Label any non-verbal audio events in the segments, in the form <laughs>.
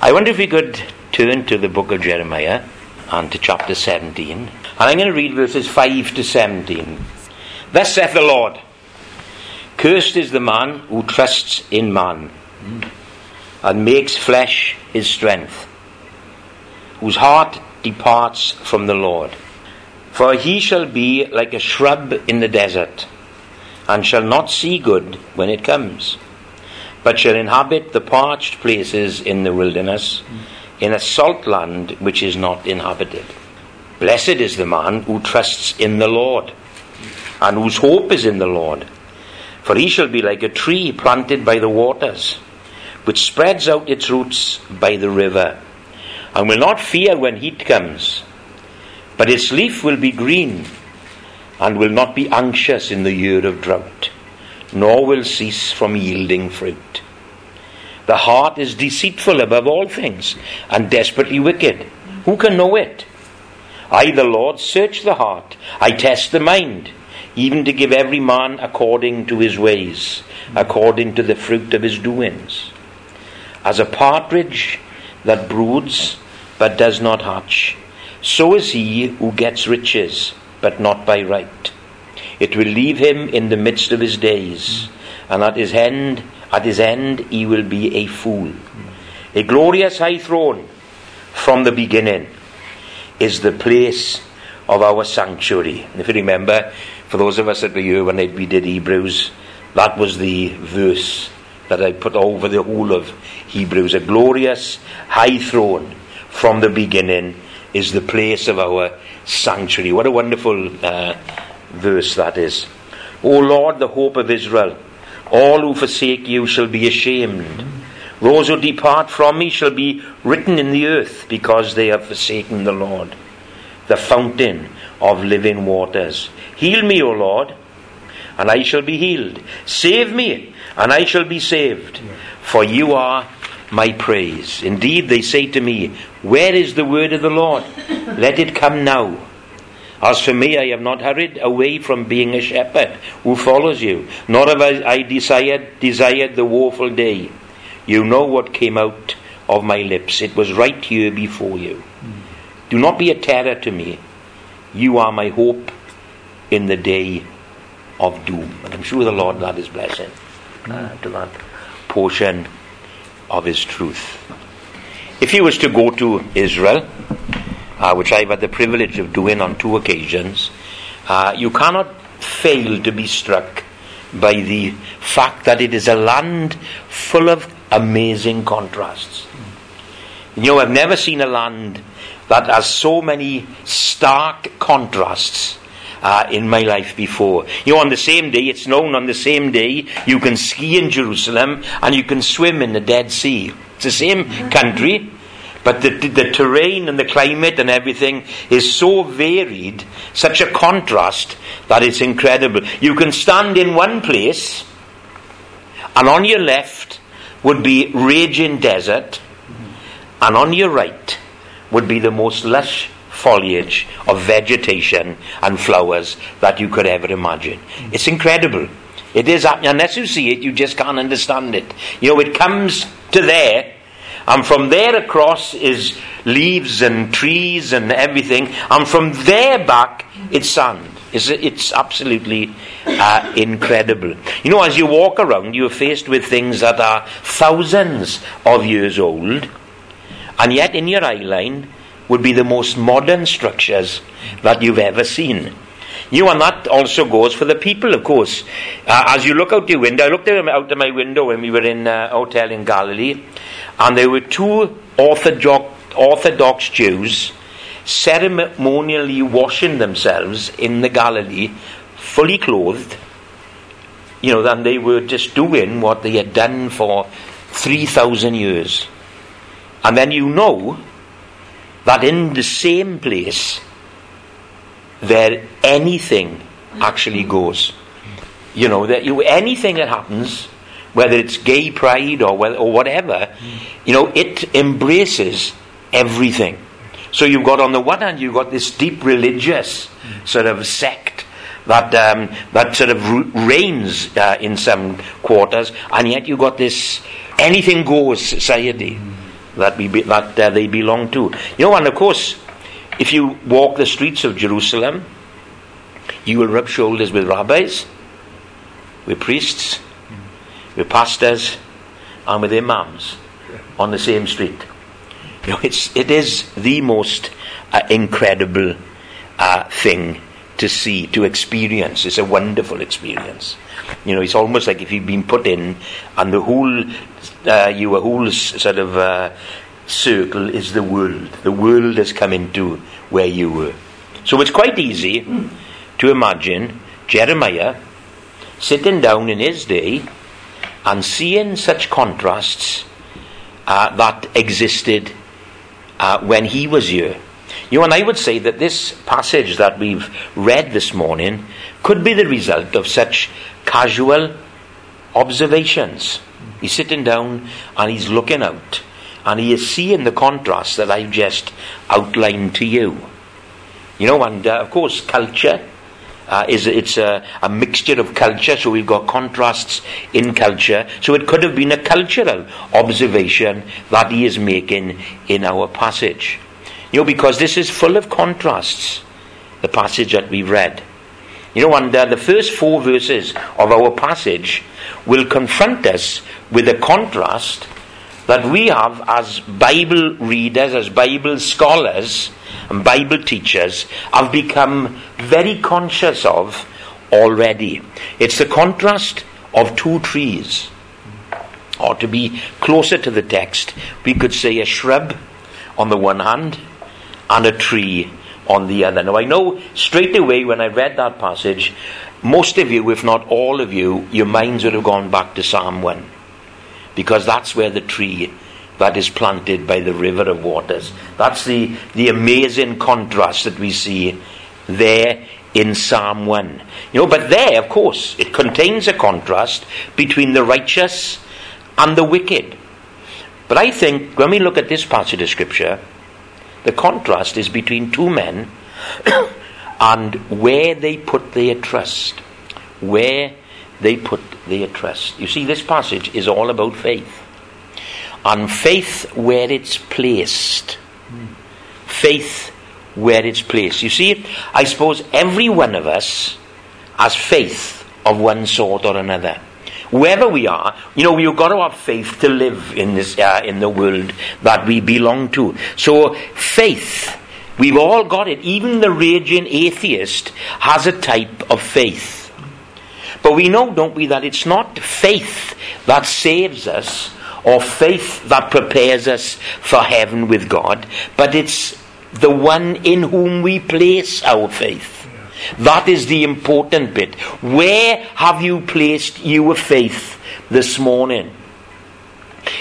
I wonder if we could turn to the book of Jeremiah and to chapter 17. And I'm going to read verses 5 to 17. Thus saith the Lord Cursed is the man who trusts in man and makes flesh his strength, whose heart departs from the Lord. For he shall be like a shrub in the desert, and shall not see good when it comes, but shall inhabit the parched places in the wilderness, in a salt land which is not inhabited. Blessed is the man who trusts in the Lord, and whose hope is in the Lord. For he shall be like a tree planted by the waters which spreads out its roots by the river, and will not fear when heat comes, but its leaf will be green, and will not be anxious in the year of drought, nor will cease from yielding fruit. The heart is deceitful above all things, and desperately wicked. Who can know it? I, the Lord, search the heart, I test the mind, even to give every man according to his ways, according to the fruit of his doings as a partridge that broods but does not hatch. So is he who gets riches, but not by right. It will leave him in the midst of his days, and at his end, at his end, he will be a fool. A glorious high throne from the beginning is the place of our sanctuary. If you remember, for those of us that were here when we did Hebrews, that was the verse that I put over the whole of Hebrews. A glorious high throne from the beginning is the place of our sanctuary. What a wonderful uh, verse that is. O Lord, the hope of Israel, all who forsake you shall be ashamed. Those who depart from me shall be written in the earth because they have forsaken the Lord, the fountain of living waters. Heal me, O Lord, and I shall be healed. Save me, and I shall be saved. For you are my praise. Indeed, they say to me, Where is the word of the Lord? Let it come now. As for me, I have not hurried away from being a shepherd who follows you, nor have I desired, desired the woeful day. You know what came out of my lips. It was right here before you. Do not be a terror to me. You are my hope in the day of doom. And I'm sure the Lord that is blessing uh, to that portion of His truth. If he was to go to Israel, uh, which I've had the privilege of doing on two occasions, uh, you cannot fail to be struck by the fact that it is a land full of amazing contrasts. You know, I've never seen a land that has so many stark contrasts uh, in my life before. You know, on the same day, it's known on the same day, you can ski in Jerusalem and you can swim in the Dead Sea. It's the same country, but the, the, terrain and the climate and everything is so varied, such a contrast, that it's incredible. You can stand in one place, and on your left would be raging desert, and on your right would be the most lush foliage of vegetation and flowers that you could ever imagine. It's incredible. It is, unless you see it, you just can't understand it. You know, it comes to there, and from there across is leaves and trees and everything, and from there back, it's sand. It's, it's absolutely uh, incredible. You know, as you walk around, you're faced with things that are thousands of years old, and yet in your eye line, would be the most modern structures that you've ever seen. You and that also goes for the people, of course. Uh, as you look out your window, I looked out of my window when we were in a uh, hotel in Galilee, and there were two Orthodox, Orthodox Jews ceremonially washing themselves in the Galilee, fully clothed. You know, and they were just doing what they had done for 3,000 years. And then you know that in the same place there anything actually goes. You know, that you, anything that happens, whether it's gay pride or, or whatever, you know, it embraces everything. So you've got on the one hand, you've got this deep religious sort of sect that um, that sort of reigns uh, in some quarters, and yet you've got this anything goes society that, we be, that uh, they belong to. You know, and of course, if you walk the streets of Jerusalem, you will rub shoulders with rabbis, with priests, with pastors, and with imams on the same street. You know, it's, it is the most uh, incredible uh, thing to see, to experience. It's a wonderful experience. You know, it's almost like if you've been put in, and the whole, uh, you a whole sort of uh, circle is the world. The world has come into where you were. So it's quite easy to imagine Jeremiah sitting down in his day and seeing such contrasts uh, that existed uh, when he was here. You know, and I would say that this passage that we've read this morning could be the result of such casual observations. He's sitting down and he's looking out and he is seeing the contrast that I've just outlined to you. You know, and uh, of course, culture uh, is it's a, a, mixture of culture, so we've got contrasts in culture. So it could have been a cultural observation that he is making in our passage. You know, because this is full of contrasts, the passage that we've read. You know, and uh, the first four verses of our passage will confront us with a contrast that we have as Bible readers, as Bible scholars, and Bible teachers have become very conscious of already. It's the contrast of two trees. Or to be closer to the text, we could say a shrub on the one hand and a tree on the other. Now, I know straight away when I read that passage, most of you, if not all of you, your minds would have gone back to Psalm 1. Because that's where the tree that is planted by the river of waters. That's the, the amazing contrast that we see there in Psalm 1. You know, but there, of course, it contains a contrast between the righteous and the wicked. But I think when we look at this passage of Scripture, the contrast is between two men <coughs> and where they put their trust. Where they put their trust. You see, this passage is all about faith. And faith where it's placed. Faith where it's placed. You see, I suppose every one of us has faith of one sort or another wherever we are, you know, we've got to have faith to live in this uh, in the world that we belong to. So faith, we've all got it. Even the raging atheist has a type of faith. But we know, don't we, that it's not faith that saves us or faith that prepares us for heaven with God, but it's the one in whom we place our faith. That is the important bit. Where have you placed your faith this morning?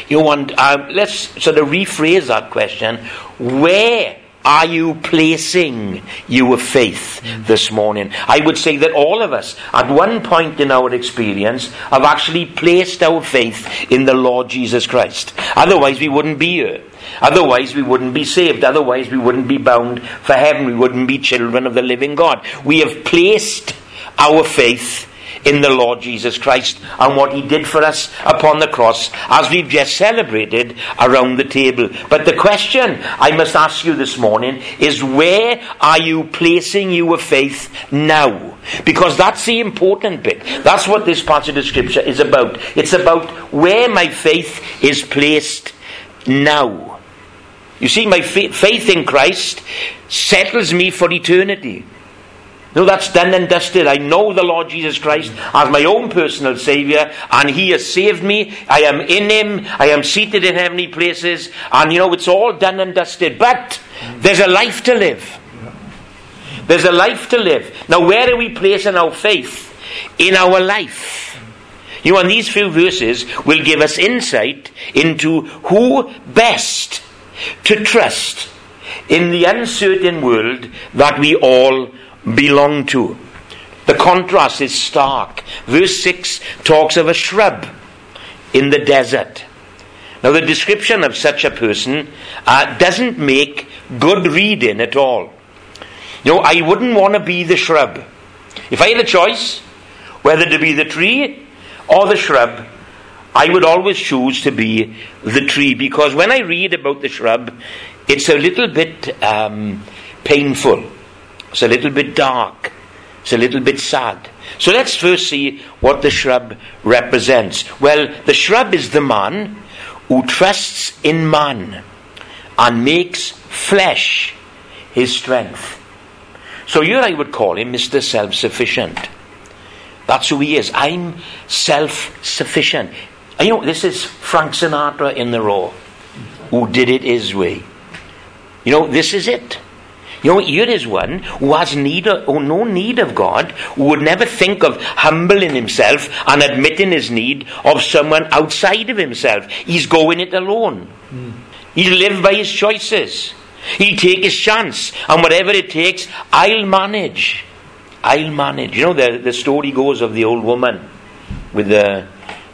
You want, um, let's sort of rephrase that question. Where are you placing your faith this morning? I would say that all of us, at one point in our experience, have actually placed our faith in the Lord Jesus Christ. Otherwise, we wouldn't be here. Otherwise, we wouldn't be saved. Otherwise, we wouldn't be bound for heaven. We wouldn't be children of the living God. We have placed our faith in the Lord Jesus Christ and what He did for us upon the cross, as we've just celebrated around the table. But the question I must ask you this morning is where are you placing your faith now? Because that's the important bit. That's what this passage of Scripture is about. It's about where my faith is placed now. You see, my faith in Christ settles me for eternity. No, that's done and dusted. I know the Lord Jesus Christ as my own personal Saviour, and He has saved me. I am in Him. I am seated in heavenly places, and you know, it's all done and dusted. But there's a life to live. There's a life to live. Now, where are we placing our faith in our life? You know, and these few verses will give us insight into who best to trust in the uncertain world that we all belong to. The contrast is stark. Verse 6 talks of a shrub in the desert. Now, the description of such a person uh, doesn't make good reading at all. You know, I wouldn't want to be the shrub. If I had a choice whether to be the tree or the shrub, I would always choose to be the tree because when I read about the shrub, it's a little bit um, painful. It's a little bit dark. It's a little bit sad. So let's first see what the shrub represents. Well, the shrub is the man who trusts in man and makes flesh his strength. So here I would call him Mr. Self Sufficient. That's who he is. I'm self sufficient. You know, this is Frank Sinatra in the Raw, who did it his way. You know, this is it. You know, here is one who has need of, or no need of God, who would never think of humbling himself and admitting his need of someone outside of himself. He's going it alone. Mm. He'll live by his choices. He'll take his chance, and whatever it takes, I'll manage. I'll manage. You know, the, the story goes of the old woman with the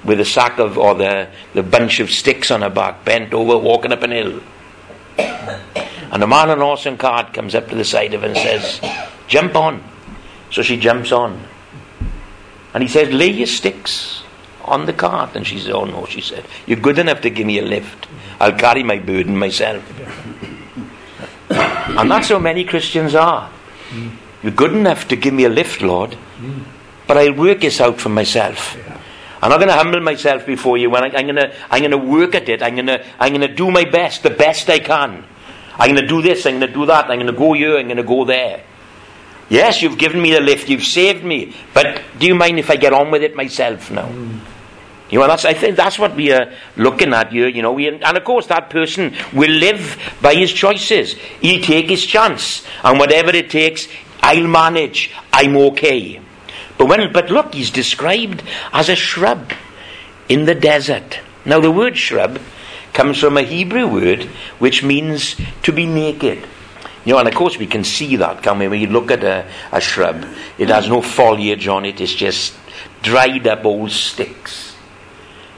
with a sack of or the, the bunch of sticks on her back, bent over, walking up an hill. And a man on horse and cart comes up to the side of her and says, Jump on. So she jumps on. And he says, Lay your sticks on the cart. And she says, Oh no, she said, You're good enough to give me a lift. I'll carry my burden myself. <coughs> and that's how many Christians are. You're good enough to give me a lift, Lord, but I'll work this out for myself. I'm not going to humble myself before you. I'm going to, I'm to work at it. I'm going I'm going to do my best, the best I can. I'm going to do this, I'm going to do that, I'm going to go here, I'm going to go there. Yes, you've given me the lift, you've saved me, but do you mind if I get on with it myself now? Mm. You know, that's, I think that's what we are looking at here, you know. We, and of course, that person will live by his choices. He'll take his chance, and whatever it takes, I'll manage. I'm okay. But when, but look, he's described as a shrub in the desert. Now, the word shrub comes from a Hebrew word which means to be naked. You know, and of course we can see that, can we? When you look at a, a shrub, it has no foliage on it, it's just dried up old sticks.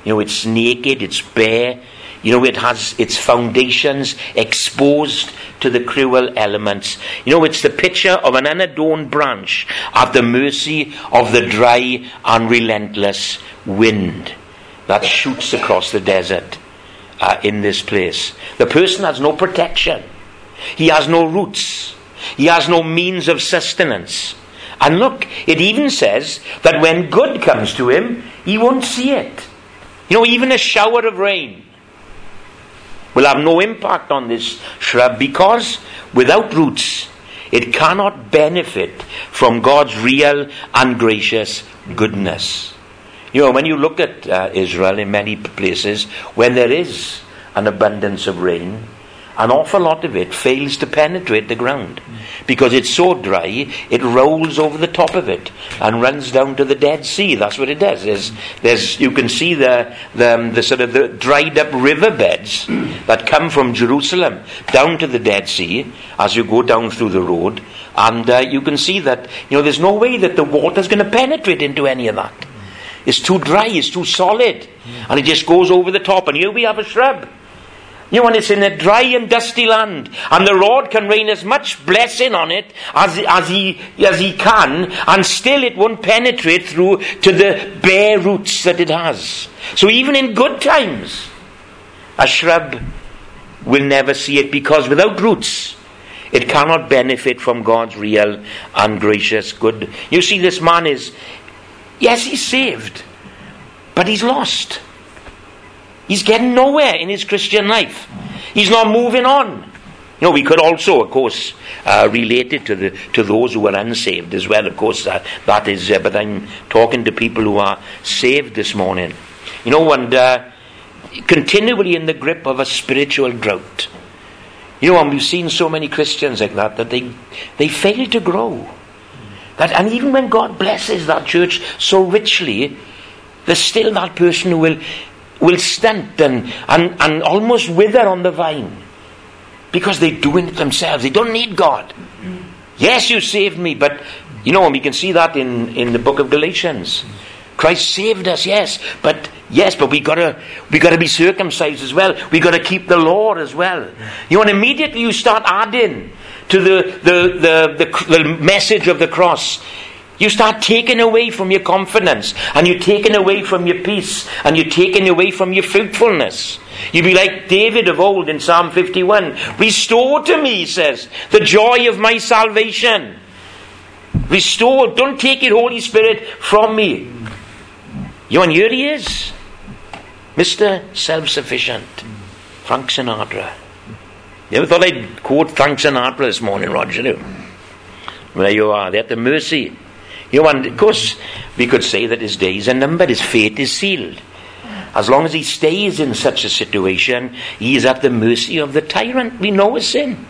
You know, it's naked, it's bare. You know, it has its foundations exposed to the cruel elements. You know, it's the picture of an unadorned branch at the mercy of the dry and relentless wind that shoots across the desert uh, in this place. The person has no protection, he has no roots, he has no means of sustenance. And look, it even says that when good comes to him, he won't see it. You know, even a shower of rain will have no impact on this shrub because without roots, it cannot benefit from God's real and gracious goodness. You know, when you look at uh, Israel in many places, when there is an abundance of rain, an awful lot of it fails to penetrate the ground because it's so dry it rolls over the top of it and runs down to the Dead Sea. That's what it does. There's, there's, you can see the, the, um, the sort of the dried up riverbeds that come from Jerusalem down to the Dead Sea as you go down through the road, and uh, you can see that you know there's no way that the water's going to penetrate into any of that. It's too dry, it's too solid. And it just goes over the top. And here we have a shrub. You know, and it's in a dry and dusty land. And the Lord can rain as much blessing on it as, as, he, as He can, and still it won't penetrate through to the bare roots that it has. So even in good times, a shrub will never see it because without roots, it cannot benefit from God's real and gracious good. You see, this man is Yes, he's saved, but he's lost. He's getting nowhere in his Christian life. He's not moving on. You know, we could also, of course, uh, relate it to the to those who are unsaved as well. Of course, uh, that is. Uh, but I'm talking to people who are saved this morning. You know, and uh, continually in the grip of a spiritual drought. You know, and we've seen so many Christians like that that they they fail to grow. That, and even when God blesses that church so richly, there's still that person who will, will stunt and, and, and almost wither on the vine because they're doing it themselves. They don't need God. Yes, you saved me, but you know, we can see that in, in the book of Galatians. Christ saved us, yes, but yes, but we gotta we gotta be circumcised as well. We gotta keep the law as well. You know, and immediately you start adding to the, the, the, the, the message of the cross, you start taking away from your confidence, and you're taking away from your peace, and you're taking away from your fruitfulness. You be like David of old in Psalm 51. Restore to me, he says, the joy of my salvation. Restore. Don't take it, Holy Spirit, from me. You and here he is. Mr. Self Sufficient. Frank Sinatra. You ever thought I'd quote Frank Sinatra this morning, Roger? Well, there you are. They're at the mercy you know, and of course, we could say that his days are numbered, his fate is sealed. As long as he stays in such a situation, he is at the mercy of the tyrant. We know his sin.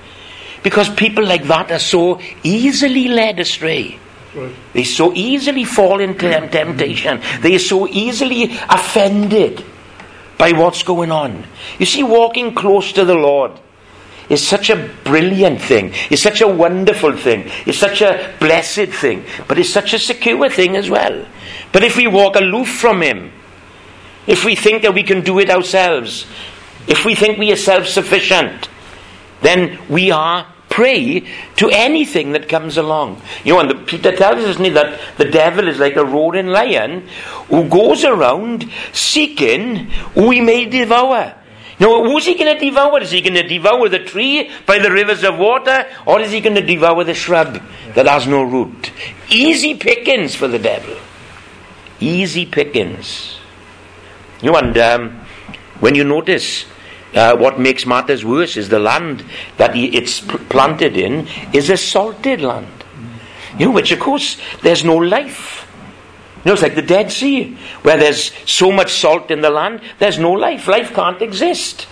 Because people like that are so easily led astray. Right. They so easily fall into mm. temptation. They are so easily offended by what's going on. You see, walking close to the Lord is such a brilliant thing, is such a wonderful thing, is such a blessed thing, but it's such a secure thing as well. But if we walk aloof from Him, if we think that we can do it ourselves, if we think we are self sufficient, then we are prey to anything that comes along. You know, and the, Peter tells us that the devil is like a roaring lion who goes around seeking who he may devour. Now, who's he going to devour? Is he going to devour the tree by the rivers of water, or is he going to devour the shrub that has no root? Easy pickings for the devil. Easy pickings. You know, and um, when you notice uh, what makes matters worse is the land that it's planted in is a salted land. You know, which of course there's no life. You know, it's like the Dead Sea, where there's so much salt in the land, there's no life. Life can't exist.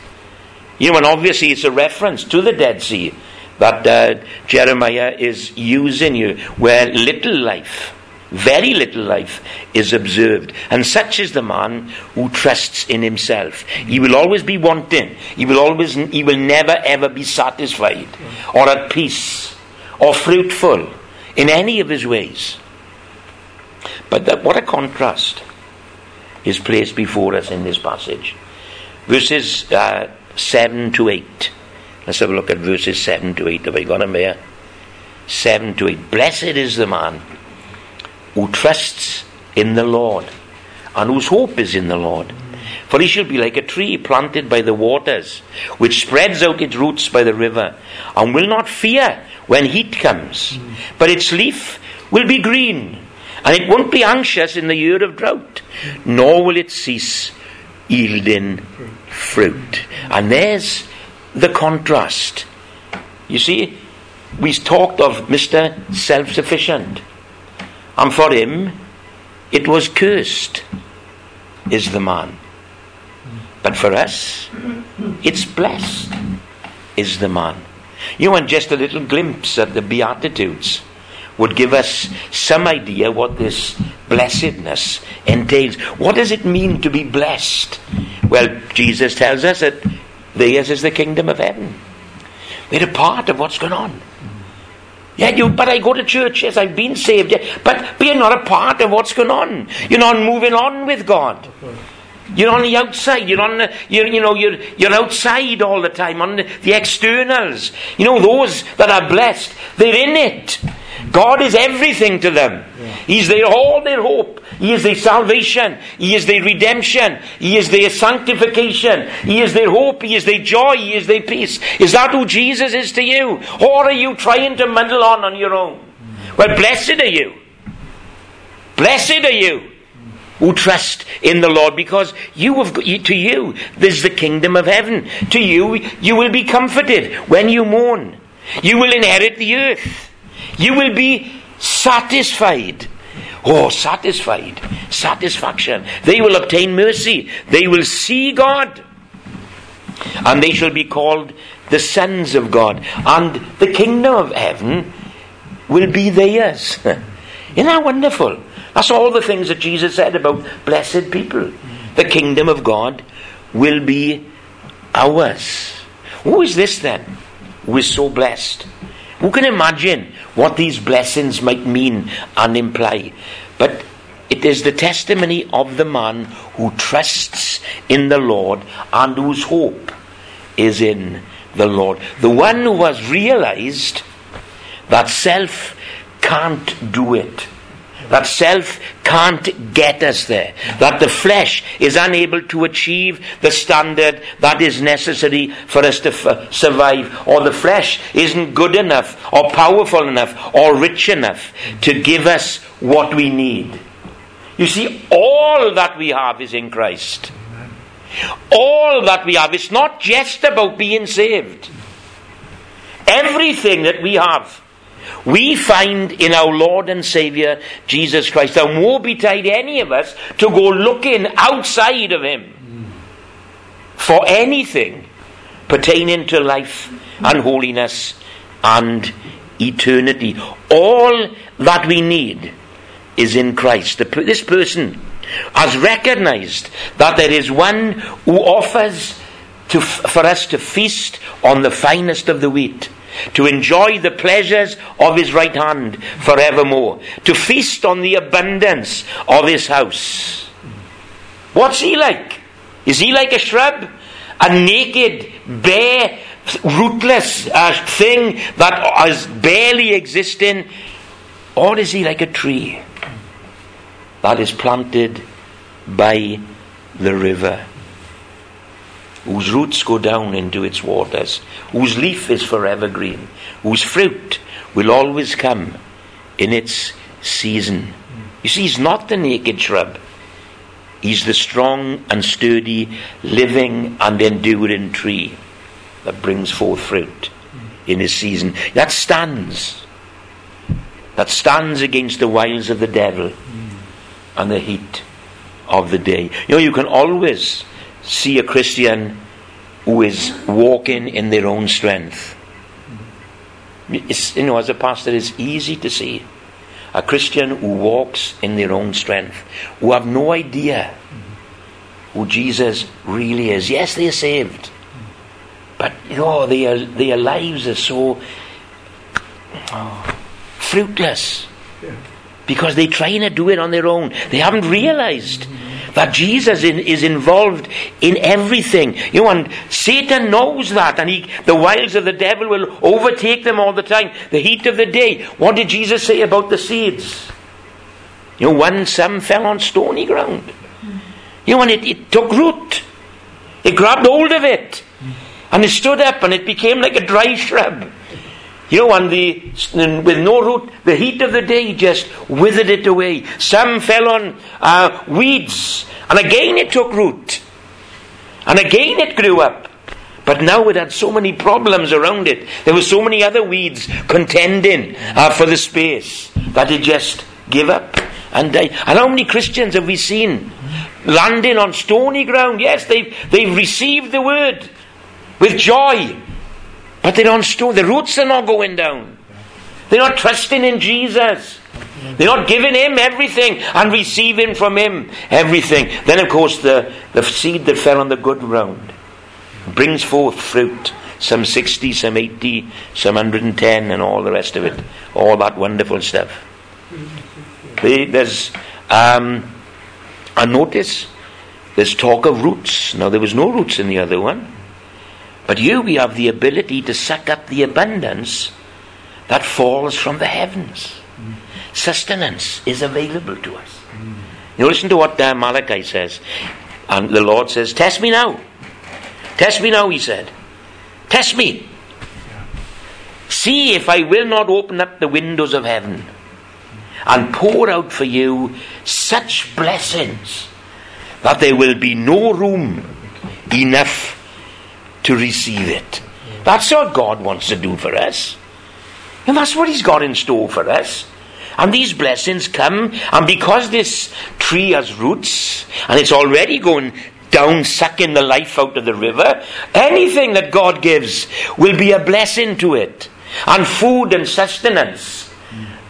You know, and obviously it's a reference to the Dead Sea that uh, Jeremiah is using you, where little life, very little life, is observed. And such is the man who trusts in himself. He will always be wanting. He will always, he will never ever be satisfied, or at peace, or fruitful in any of his ways. But that, what a contrast is placed before us in this passage. Verses uh, 7 to 8. Let's have a look at verses 7 to 8. Have I got them there? 7 to 8. Blessed is the man who trusts in the Lord and whose hope is in the Lord. For he shall be like a tree planted by the waters, which spreads out its roots by the river, and will not fear when heat comes, but its leaf will be green and it won't be anxious in the year of drought, nor will it cease yielding fruit. And there's the contrast. You see, we talked of Mr. Self Sufficient. And for him, it was cursed, is the man. But for us, it's blessed, is the man. You want just a little glimpse of the Beatitudes would give us some idea what this blessedness entails. What does it mean to be blessed? Well, Jesus tells us that theirs is the kingdom of heaven. We're a part of what's going on. Yeah, you, but I go to church, yes, I've been saved, yeah, but, but you're not a part of what's going on. You're not moving on with God. You're on the outside. You're on the, you're, you know, you're, you're outside all the time on the, the externals. You know, those that are blessed, they're in it. God is everything to them. Yeah. He's their all their hope. He is their salvation. He is their redemption. He is their sanctification. He is their hope. He is their joy. He is their peace. Is that who Jesus is to you? Or are you trying to muddle on on your own? Well, blessed are you. Blessed are you who trust in the Lord because you have to you there's the kingdom of heaven. To you, you will be comforted when you mourn. You will inherit the earth. You will be satisfied. Oh, satisfied. Satisfaction. They will obtain mercy. They will see God. And they shall be called the sons of God. And the kingdom of heaven will be theirs. <laughs> Isn't that wonderful? That's all the things that Jesus said about blessed people. The kingdom of God will be ours. Who is this then who is so blessed? Who can imagine what these blessings might mean and imply? But it is the testimony of the man who trusts in the Lord and whose hope is in the Lord. The one who has realized that self can't do it. That self can't get us there. That the flesh is unable to achieve the standard that is necessary for us to f- survive. Or the flesh isn't good enough, or powerful enough, or rich enough to give us what we need. You see, all that we have is in Christ. All that we have. It's not just about being saved. Everything that we have we find in our Lord and Saviour Jesus Christ. And woe betide any of us to go looking outside of Him for anything pertaining to life and holiness and eternity. All that we need is in Christ. This person has recognized that there is one who offers to, for us to feast on the finest of the wheat to enjoy the pleasures of his right hand forevermore, to feast on the abundance of his house. What's he like? Is he like a shrub? A naked, bare, rootless uh, thing that is barely existing? Or is he like a tree that is planted by the river? Whose roots go down into its waters, whose leaf is forever green, whose fruit will always come in its season. You see, he's not the naked shrub. He's the strong and sturdy, living and enduring tree that brings forth fruit in his season. That stands. That stands against the wiles of the devil and the heat of the day. You know, you can always see a Christian who is walking in their own strength. It's, you know, as a pastor, it's easy to see a Christian who walks in their own strength, who have no idea who Jesus really is. Yes, they are saved, but you know, their, their lives are so oh, fruitless because they're trying to do it on their own. They haven't realized that Jesus in, is involved in everything. You know, and Satan knows that, and he, the wiles of the devil will overtake them all the time. The heat of the day. What did Jesus say about the seeds? You know, one some fell on stony ground. You know, and it, it took root. It grabbed hold of it. And it stood up and it became like a dry shrub. You know, and the, with no root, the heat of the day just withered it away. Some fell on uh, weeds, and again it took root. And again it grew up. But now it had so many problems around it. There were so many other weeds contending uh, for the space that it just gave up and died. And how many Christians have we seen landing on stony ground? Yes, they've, they've received the word with joy. But they don't store, The roots are not going down. They're not trusting in Jesus. They're not giving Him everything and receiving from Him everything. Then, of course, the, the seed that fell on the good ground brings forth fruit. Some 60, some 80, some 110, and all the rest of it. All that wonderful stuff. There's, um, notice there's talk of roots. Now, there was no roots in the other one. But you, we have the ability to suck up the abundance that falls from the heavens. Mm. Sustenance is available to us. Mm. You listen to what uh, Malachi says. And the Lord says, Test me now. Test me now, he said. Test me. See if I will not open up the windows of heaven and pour out for you such blessings that there will be no room enough to receive it. That's what God wants to do for us. And that's what He's got in store for us. And these blessings come, and because this tree has roots, and it's already going down, sucking the life out of the river, anything that God gives will be a blessing to it, and food and sustenance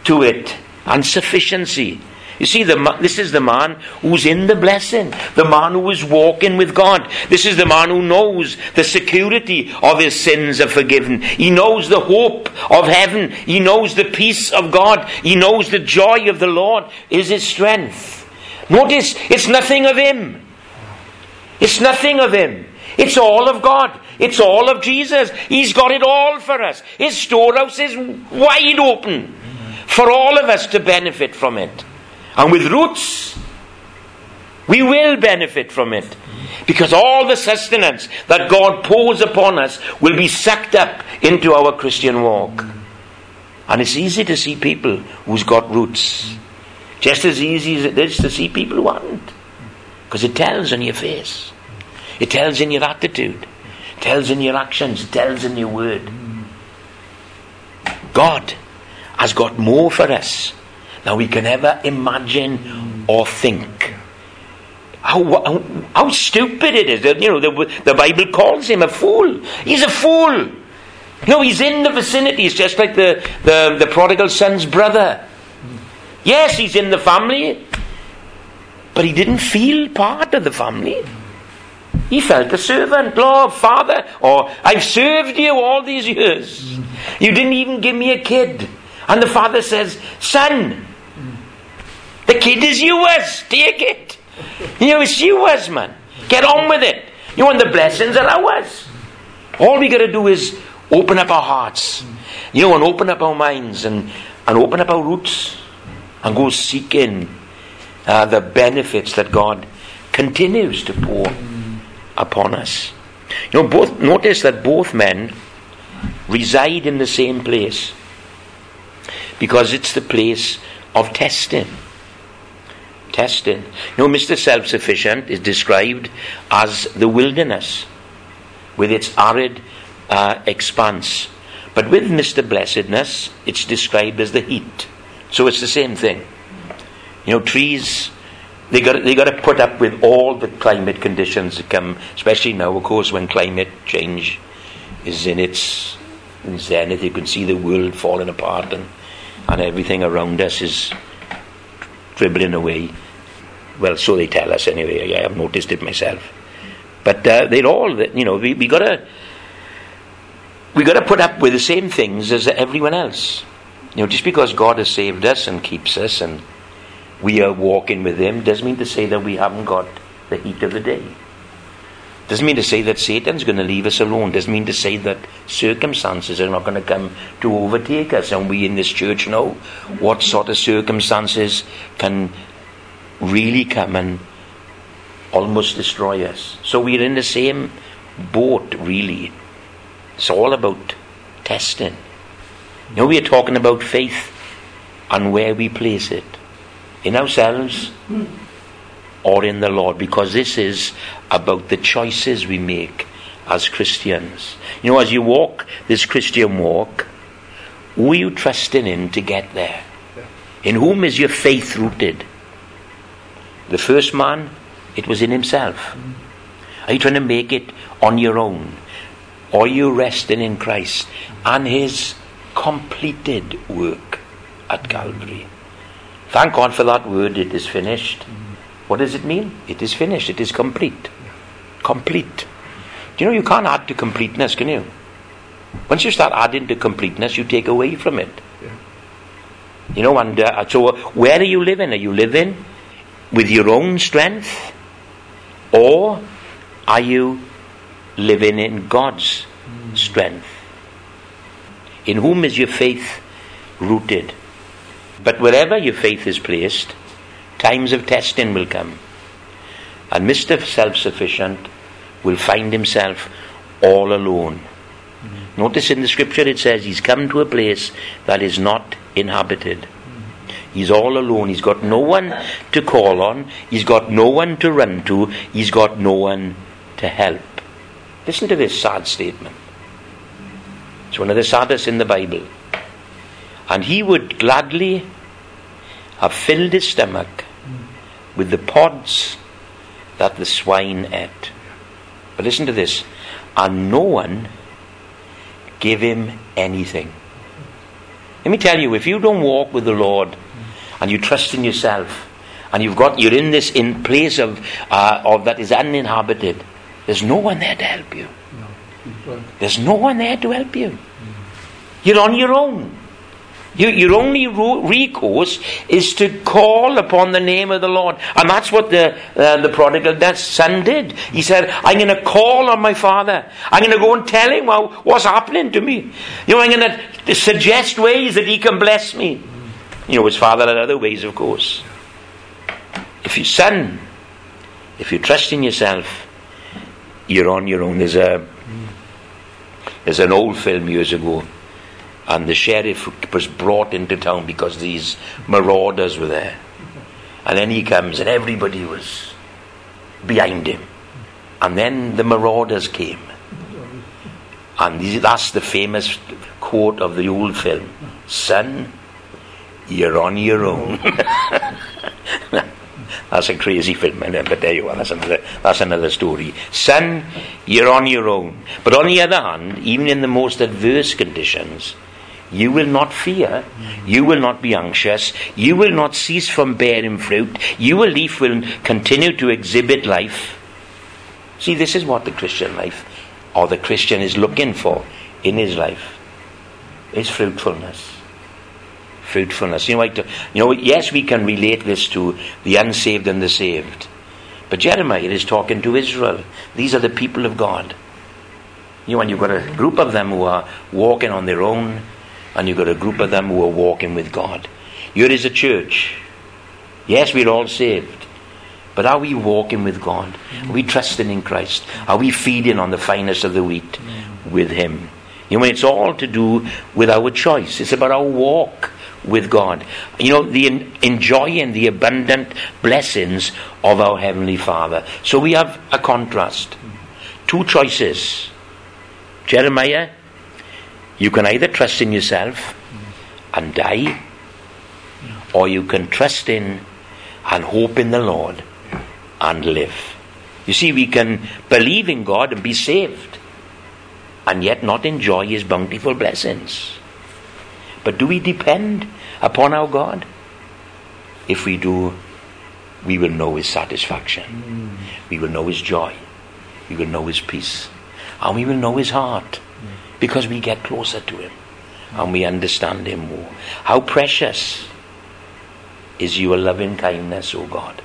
to it, and sufficiency. You see, the, this is the man who's in the blessing, the man who is walking with God. This is the man who knows the security of his sins are forgiven. He knows the hope of heaven. He knows the peace of God. He knows the joy of the Lord is his strength. Notice, it's nothing of him. It's nothing of him. It's all of God. It's all of Jesus. He's got it all for us. His storehouse is wide open for all of us to benefit from it. And with roots, we will benefit from it. Because all the sustenance that God pours upon us will be sucked up into our Christian walk. And it's easy to see people who's got roots. Just as easy as it is to see people who aren't. Because it tells on your face. It tells in your attitude. It tells in your actions. It tells in your word. God has got more for us than we can ever imagine or think. How, how, how stupid it is. You know, the, the Bible calls him a fool. He's a fool. No, he's in the vicinity. He's just like the, the, the prodigal son's brother. Yes, he's in the family, but he didn't feel part of the family. He felt a servant, Lord, Father, or I've served you all these years. You didn't even give me a kid. And the father says, Son, the kid is yours. Take it. You know, it's yours, man. Get on with it. You want the blessings are ours. All we got to do is open up our hearts, you know, and open up our minds and, and open up our roots and go seeking uh, the benefits that God continues to pour upon us. You know, both notice that both men reside in the same place because it's the place of testing. Testing. Mr. Self Sufficient is described as the wilderness with its arid uh, expanse. But with Mr. Blessedness, it's described as the heat. So it's the same thing. You know, trees, they got, they got to put up with all the climate conditions that come, especially now, of course, when climate change is in its zenith. You can see the world falling apart and, and everything around us is dribbling away. Well, so they tell us anyway. I have noticed it myself. But uh, they're all, you know, we, we got to we got to put up with the same things as everyone else. You know, just because God has saved us and keeps us and we are walking with Him doesn't mean to say that we haven't got the heat of the day. Doesn't mean to say that Satan's going to leave us alone. Doesn't mean to say that circumstances are not going to come to overtake us. And we in this church know what sort of circumstances can really come and almost destroy us. So we're in the same boat, really. It's all about testing. You know, we are talking about faith and where we place it in ourselves or in the Lord, because this is about the choices we make as Christians. You know, as you walk this Christian walk, who are you trusting in to get there? In whom is your faith rooted? The first man, it was in himself. Are you trying to make it on your own? Or are you resting in Christ and His completed work at Calvary? Thank God for that word, it is finished. What does it mean? It is finished, it is complete. Complete. Do you know you can't add to completeness, can you? Once you start adding to completeness, you take away from it. You know, and uh, so where are you living? Are you living with your own strength? Or are you living in God's strength. In whom is your faith rooted? But wherever your faith is placed, times of testing will come. And Mr. Self Sufficient will find himself all alone. Mm-hmm. Notice in the scripture it says he's come to a place that is not inhabited. He's all alone. He's got no one to call on. He's got no one to run to. He's got no one to help. Listen to this sad statement. It's one of the saddest in the Bible. And he would gladly have filled his stomach with the pods that the swine ate. But listen to this. And no one gave him anything. Let me tell you, if you don't walk with the Lord and you trust in yourself, and you've got you're in this in place of uh, of that is uninhabited, there's no one there to help you. There's no one there to help you. You're on your own. You, your only recourse is to call upon the name of the Lord. And that's what the, uh, the prodigal son did. He said, I'm going to call on my father. I'm going to go and tell him what's happening to me. You know, I'm going to suggest ways that he can bless me. You know, his father had other ways, of course. if you son, if you trust in yourself, you're on your own. There's a there's an old film years ago, and the sheriff was brought into town because these marauders were there, and then he comes and everybody was behind him, and then the marauders came, and that's the famous quote of the old film: "Son, you're on your own." <laughs> That's a crazy film, but there you are. That's another, that's another story. Son, you're on your own. But on the other hand, even in the most adverse conditions, you will not fear. You will not be anxious. You will not cease from bearing fruit. Your leaf will continue to exhibit life. See, this is what the Christian life or the Christian is looking for in his life is fruitfulness fruitfulness. You know, you know, yes, we can relate this to the unsaved and the saved. But Jeremiah is talking to Israel. These are the people of God. You know, and you've got a group of them who are walking on their own, and you've got a group of them who are walking with God. Here is a church. Yes, we're all saved. But are we walking with God? Are we trusting in Christ? Are we feeding on the finest of the wheat with Him? You know, it's all to do with our choice. It's about our walk with God. You know, the enjoying the abundant blessings of our Heavenly Father. So we have a contrast. Two choices. Jeremiah, you can either trust in yourself and die, or you can trust in and hope in the Lord and live. You see, we can believe in God and be saved, and yet not enjoy His bountiful blessings. But do we depend upon our God? If we do, we will know His satisfaction. Mm. We will know His joy. We will know His peace. And we will know His heart because we get closer to Him and we understand Him more. How precious is your loving kindness, O God.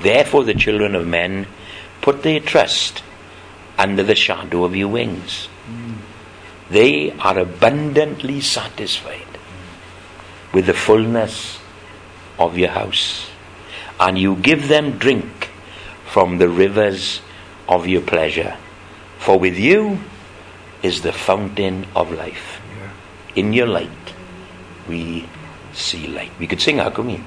Therefore, the children of men put their trust under the shadow of your wings. They are abundantly satisfied with the fullness of your house, and you give them drink from the rivers of your pleasure. For with you is the fountain of life. In your light, we see light. We could sing, how come we?